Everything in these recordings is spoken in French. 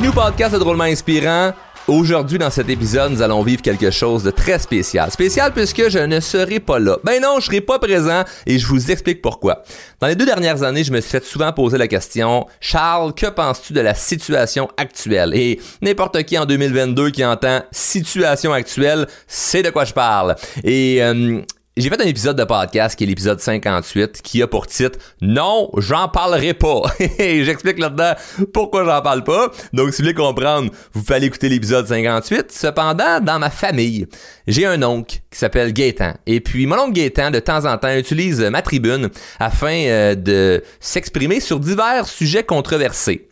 Bienvenue au podcast de Drôlement Inspirant. Aujourd'hui, dans cet épisode, nous allons vivre quelque chose de très spécial. Spécial puisque je ne serai pas là. Ben non, je serai pas présent et je vous explique pourquoi. Dans les deux dernières années, je me suis fait souvent poser la question, Charles, que penses-tu de la situation actuelle? Et n'importe qui en 2022 qui entend situation actuelle, c'est de quoi je parle. Et euh, j'ai fait un épisode de podcast qui est l'épisode 58 qui a pour titre Non, j'en parlerai pas. Et j'explique là-dedans pourquoi j'en parle pas. Donc si vous voulez comprendre, vous pouvez écouter l'épisode 58. Cependant, dans ma famille, j'ai un oncle qui s'appelle Gaétan. Et puis mon oncle Gaétan, de temps en temps, utilise ma tribune afin euh, de s'exprimer sur divers sujets controversés.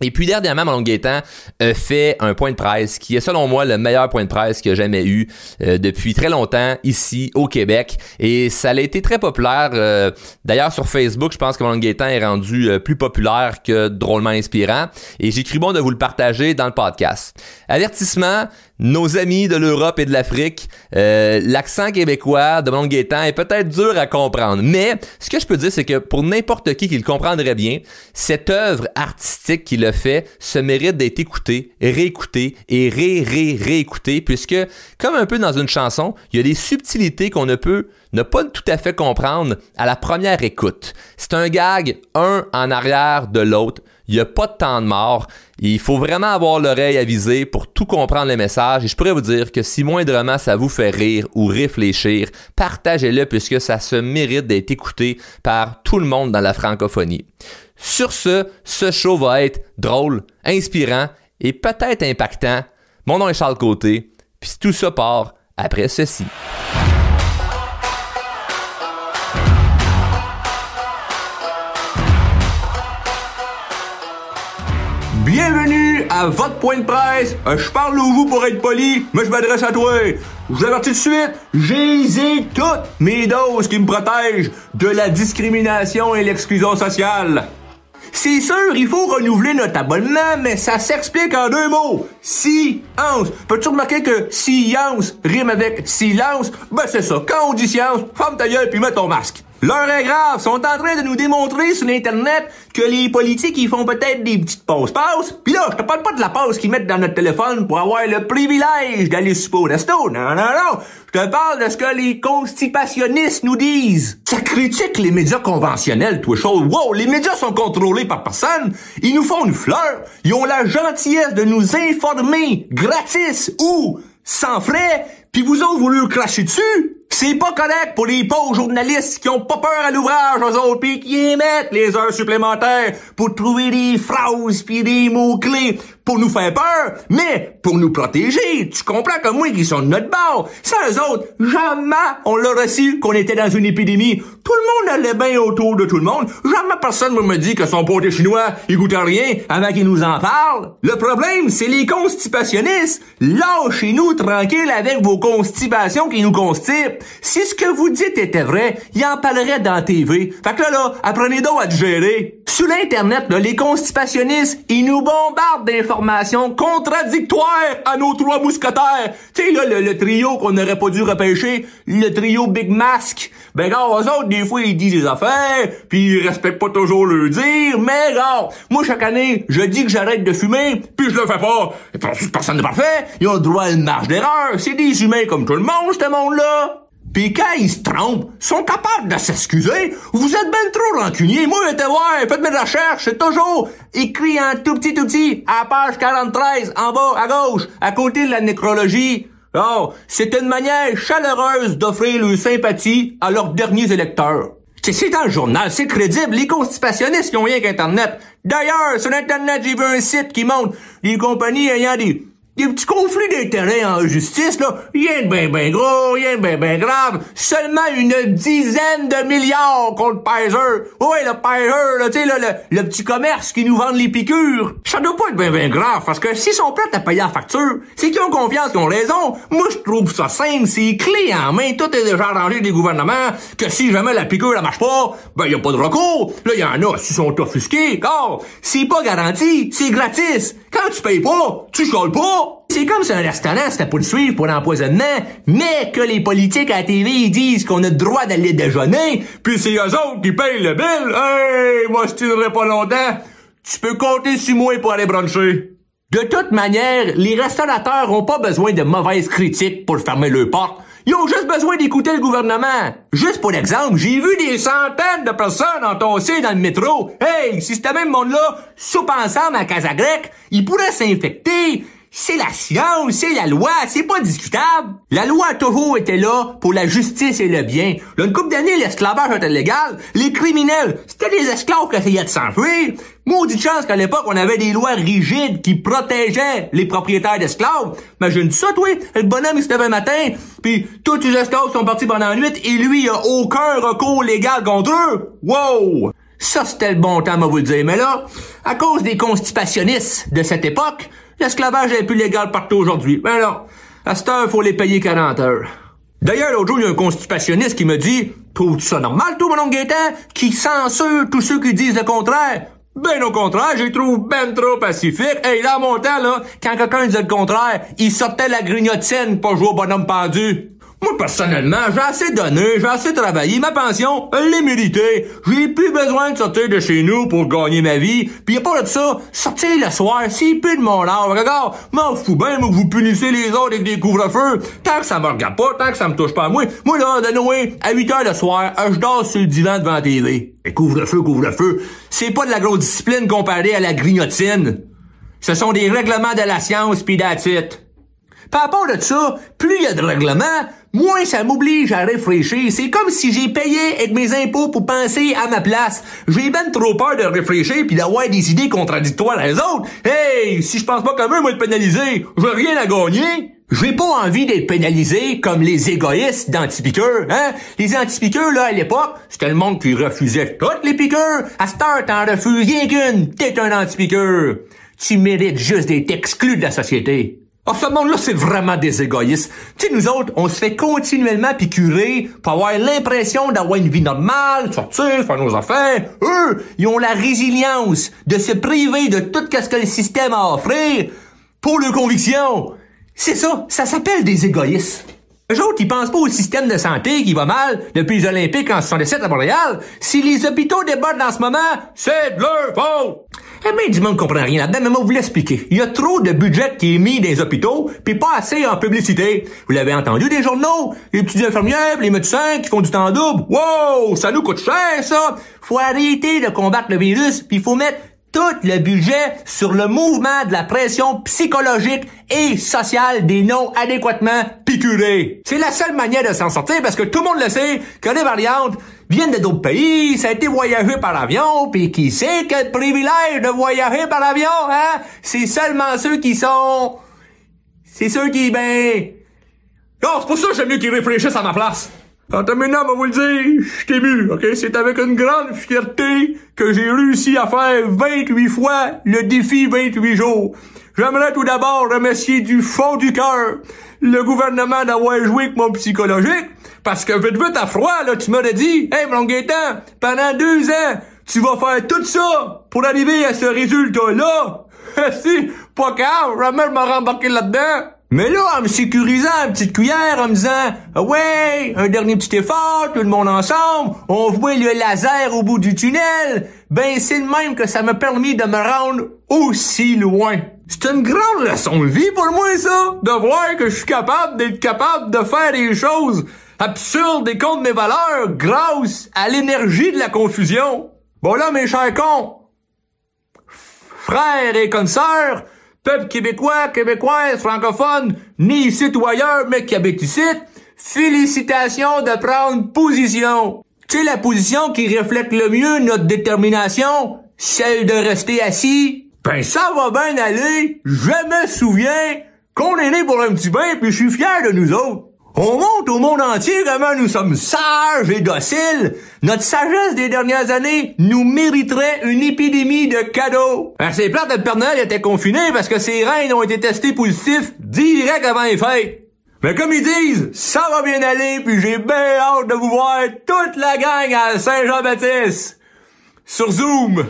Et puis dernièrement, mon Gaétan a fait un point de presse qui est selon moi le meilleur point de presse qu'il a jamais eu euh, depuis très longtemps ici au Québec. Et ça a été très populaire. Euh, d'ailleurs sur Facebook, je pense que mon Gaétan est rendu euh, plus populaire que drôlement inspirant. Et j'ai cru bon de vous le partager dans le podcast. Avertissement, nos amis de l'Europe et de l'Afrique, euh, l'accent québécois de mon Gaétan est peut-être dur à comprendre. Mais ce que je peux dire, c'est que pour n'importe qui qui le comprendrait bien, cette œuvre artistique qu'il a fait se mérite d'être écoutée, réécoutée et ré-ré-réécoutée, puisque, comme un peu dans une chanson, il y a des subtilités qu'on ne peut ne pas tout à fait comprendre à la première écoute. C'est un gag, un en arrière de l'autre. Il n'y a pas de temps de mort. Il faut vraiment avoir l'oreille avisée pour tout comprendre les messages. Et je pourrais vous dire que si moindrement ça vous fait rire ou réfléchir, partagez-le puisque ça se mérite d'être écouté par tout le monde dans la francophonie. Sur ce, ce show va être drôle, inspirant et peut-être impactant. Mon nom est Charles Côté, puis tout ça part après ceci. Bienvenue à votre point de presse. Euh, je parle au vous pour être poli, mais je m'adresse à toi. Je vous avertis de suite, j'ai toutes mes doses qui me protègent de la discrimination et l'exclusion sociale. C'est sûr, il faut renouveler notre abonnement, mais ça s'explique en deux mots. Science. Peux-tu remarquer que science rime avec silence? Ben c'est ça, quand on dit science, ferme ta gueule puis mets ton masque. L'heure est grave, sont en train de nous démontrer sur l'internet que les politiques ils font peut-être des petites pauses pauses? Puis là, je te parle pas de la pause qu'ils mettent dans notre téléphone pour avoir le privilège d'aller super au resto. Non, non, non. Je te parle de ce que les constipationnistes nous disent. Ça critique les médias conventionnels, toi chose. Wow, les médias sont contrôlés par personne. Ils nous font une fleur. Ils ont la gentillesse de nous informer gratis ou sans frais. Puis vous autres, vous leur crachez dessus? C'est pas correct pour les pauvres journalistes qui ont pas peur à l'ouvrage, eux autres, pis qui émettent les heures supplémentaires pour trouver des phrases pis des mots-clés pour nous faire peur, mais pour nous protéger. Tu comprends comme moi qu'ils sont de notre bord. Ça, eux autres, jamais on leur a su qu'on était dans une épidémie. Tout le monde allait bien autour de tout le monde. Jamais personne me dit que son poté chinois, il goûte à rien avant qu'il nous en parle. Le problème, c'est les constipationnistes. Lâchez-nous tranquille avec vos constipations qui nous constipent. Si ce que vous dites était vrai, il en parlerait dans la TV. Fait que là, là, apprenez donc à te gérer. Sur l'Internet, là, les constipationnistes, ils nous bombardent d'informations contradictoires à nos trois mousquetaires. Tu sais, là, le, trio qu'on n'aurait pas dû repêcher, le trio Big Mask. Ben, gars, eux autres, des fois, ils disent des affaires, puis ils respectent pas toujours le dire, mais gars, moi, chaque année, je dis que j'arrête de fumer, puis je le fais pas. Personne n'est parfait, ils ont droit à une marge d'erreur. C'est des humains comme tout le monde, ce monde-là. Pis quand ils se trompent, sont capables de s'excuser. Vous êtes ben trop rancunier. Moi, je voir, faites mes recherches, c'est toujours écrit en tout petit, tout petit, à page 43, en bas, à gauche, à côté de la nécrologie. Oh, c'est une manière chaleureuse d'offrir leur sympathie à leurs derniers électeurs. C'est dans le journal, c'est crédible. Les constipationnistes, qui ont rien qu'Internet. D'ailleurs, sur Internet, j'ai vu un site qui montre les compagnies ayant des des petits conflits d'intérêts en justice, là, rien de ben ben gros, rien de ben ben grave, seulement une dizaine de milliards contre Pfizer. Oui, le Pfizer, là, tu sais, le, le, petit commerce qui nous vend les piqûres. Ça doit pas être ben ben grave, parce que s'ils sont prêts à payer la facture, c'est qu'ils ont confiance, qu'ils ont raison. Moi, je trouve ça simple, c'est clé en main, tout est déjà arrangé des gouvernements, que si jamais la piqûre, elle marche pas, ben y a pas de recours. Là, y en a, s'ils sont offusqués, car c'est pas garanti, c'est gratis. Quand tu payes pas, tu chiales pas. C'est comme si un restaurant c'était pour le suivre pour l'empoisonnement, mais que les politiques à la TV disent qu'on a le droit d'aller déjeuner, puis c'est eux autres qui payent le bill. Hey, moi je tirerai pas longtemps. Tu peux compter sur moi pour aller bruncher. De toute manière, les restaurateurs ont pas besoin de mauvaises critiques pour fermer leurs portes. Ils ont juste besoin d'écouter le gouvernement. Juste pour l'exemple, j'ai vu des centaines de personnes entassées dans le métro. Hey, si c'était même monde-là soupe ensemble à Casagrec, ils pourraient s'infecter. C'est la science, c'est la loi, c'est pas discutable. La loi a toujours été là pour la justice et le bien. Là, une couple d'années, l'esclavage était légal. Les criminels, c'était des esclaves qui essayaient de s'enfuir. Maudite chance qu'à l'époque, on avait des lois rigides qui protégeaient les propriétaires d'esclaves. Imagine ça, toi, le bonhomme, il se levait matin, puis tous les esclaves sont partis pendant la nuit, et lui, il a aucun recours légal contre eux. Wow! Ça, c'était le bon temps, moi vous le dire. Mais là, à cause des constipationnistes de cette époque, l'esclavage est plus légal partout aujourd'hui. Mais non, à cette heure, faut les payer 40 heures. D'ailleurs, l'autre jour, il y a un constipationniste qui me dit Trouves-tu ça normal, tout mon oncle Gaétan, qui censure tous ceux qui disent le contraire? Ben au contraire, je trouve ben trop pacifiques. Hey, là, mon temps, là, quand quelqu'un disait le contraire, il sortait la grignotine pour jouer au bonhomme pendu. Moi, personnellement, j'ai assez donné, j'ai assez travaillé, ma pension, elle l'est méritée. J'ai plus besoin de sortir de chez nous pour gagner ma vie. Puis a pas de ça, sortir le soir, c'est plus de mon âge. Regarde, m'en fous bien, moi, vous punissez les autres avec des couvre-feux. Tant que ça me regarde pas, tant que ça me touche pas à moi. Moi, là, de Noé, à 8 heures le soir, je dors sur le divan devant la TV. Et couvre-feu, couvre-feu, c'est pas de la grosse discipline comparée à la grignotine. Ce sont des règlements de la science pis it. Par rapport de ça, plus il y a de règlements, moins ça m'oblige à réfléchir. C'est comme si j'ai payé avec mes impôts pour penser à ma place. J'ai ben trop peur de réfléchir puis d'avoir des idées contradictoires à les autres. Hey, si je pense pas comme eux, moi, être pénalisé, j'ai rien à gagner. J'ai pas envie d'être pénalisé comme les égoïstes d'antipiqueurs, hein? Les antipiqueurs, là, à l'époque, c'était le monde qui refusait toutes les piqueurs. À cette heure, t'en refuses rien qu'une. T'es un antipiqueur. Tu mérites juste d'être exclu de la société. Ah, ce monde-là, c'est vraiment des égoïstes. Tu sais, nous autres, on se fait continuellement picurer pour avoir l'impression d'avoir une vie normale, sortir, faire nos affaires. Eux, ils ont la résilience de se priver de tout ce que le système a à offrir pour leurs convictions. C'est ça, ça s'appelle des égoïstes. Eux autres, ils pensent pas au système de santé qui va mal depuis les Olympiques en 67 à Montréal. Si les hôpitaux débordent en ce moment, c'est de leur faute. Eh bien, du monde comprend rien là-dedans, mais moi, vous l'expliquer. Il y a trop de budget qui est mis dans hôpitaux, puis pas assez en publicité. Vous l'avez entendu des journaux, les petites infirmières, les médecins qui font du temps double. Wow, ça nous coûte cher, ça. Faut arrêter de combattre le virus, puis faut mettre tout le budget sur le mouvement de la pression psychologique et sociale des non adéquatement piqûrés. C'est la seule manière de s'en sortir parce que tout le monde le sait que les variantes viennent de d'autres pays, ça a été voyagé par avion, puis qui sait quel privilège de voyager par avion, hein? C'est seulement ceux qui sont... C'est ceux qui, ben... Non, c'est pour ça que j'aime mieux qu'ils réfléchissent à ma place. En terminant, va vous le dire, je ému, ok? C'est avec une grande fierté que j'ai réussi à faire 28 fois le défi 28 jours. J'aimerais tout d'abord remercier du fond du cœur le gouvernement d'avoir joué avec mon psychologique, parce que vite vite à froid, là, tu m'aurais dit, hey, mon pendant deux ans, tu vas faire tout ça pour arriver à ce résultat-là. si, pas grave, jamais je m'en rembarqué là-dedans. Mais là, en me sécurisant une petite cuillère, en me disant, ah ouais, un dernier petit effort, tout le monde ensemble, on voit le laser au bout du tunnel, ben c'est le même que ça m'a permis de me rendre aussi loin. C'est une grande leçon de vie pour moi, ça, de voir que je suis capable d'être capable de faire des choses absurdes et contre mes valeurs grâce à l'énergie de la confusion. Bon là, mes chers cons, frères et consoeurs, peuple québécois, québécoise, francophone, ni ici ou ailleurs, mais qui félicitations de prendre position. Tu sais, la position qui reflète le mieux notre détermination, celle de rester assis. Ben, ça va bien aller. Je me souviens qu'on est né pour un petit bain, puis je suis fier de nous autres. On montre au monde entier comment nous sommes sages et dociles. Notre sagesse des dernières années nous mériterait une épidémie de cadeaux. Ben, c'est plate le Père Noël était confiné parce que ses reines ont été testés positifs direct avant les fêtes. Mais comme ils disent, ça va bien aller, puis j'ai bien hâte de vous voir toute la gang à Saint-Jean-Baptiste. Sur Zoom.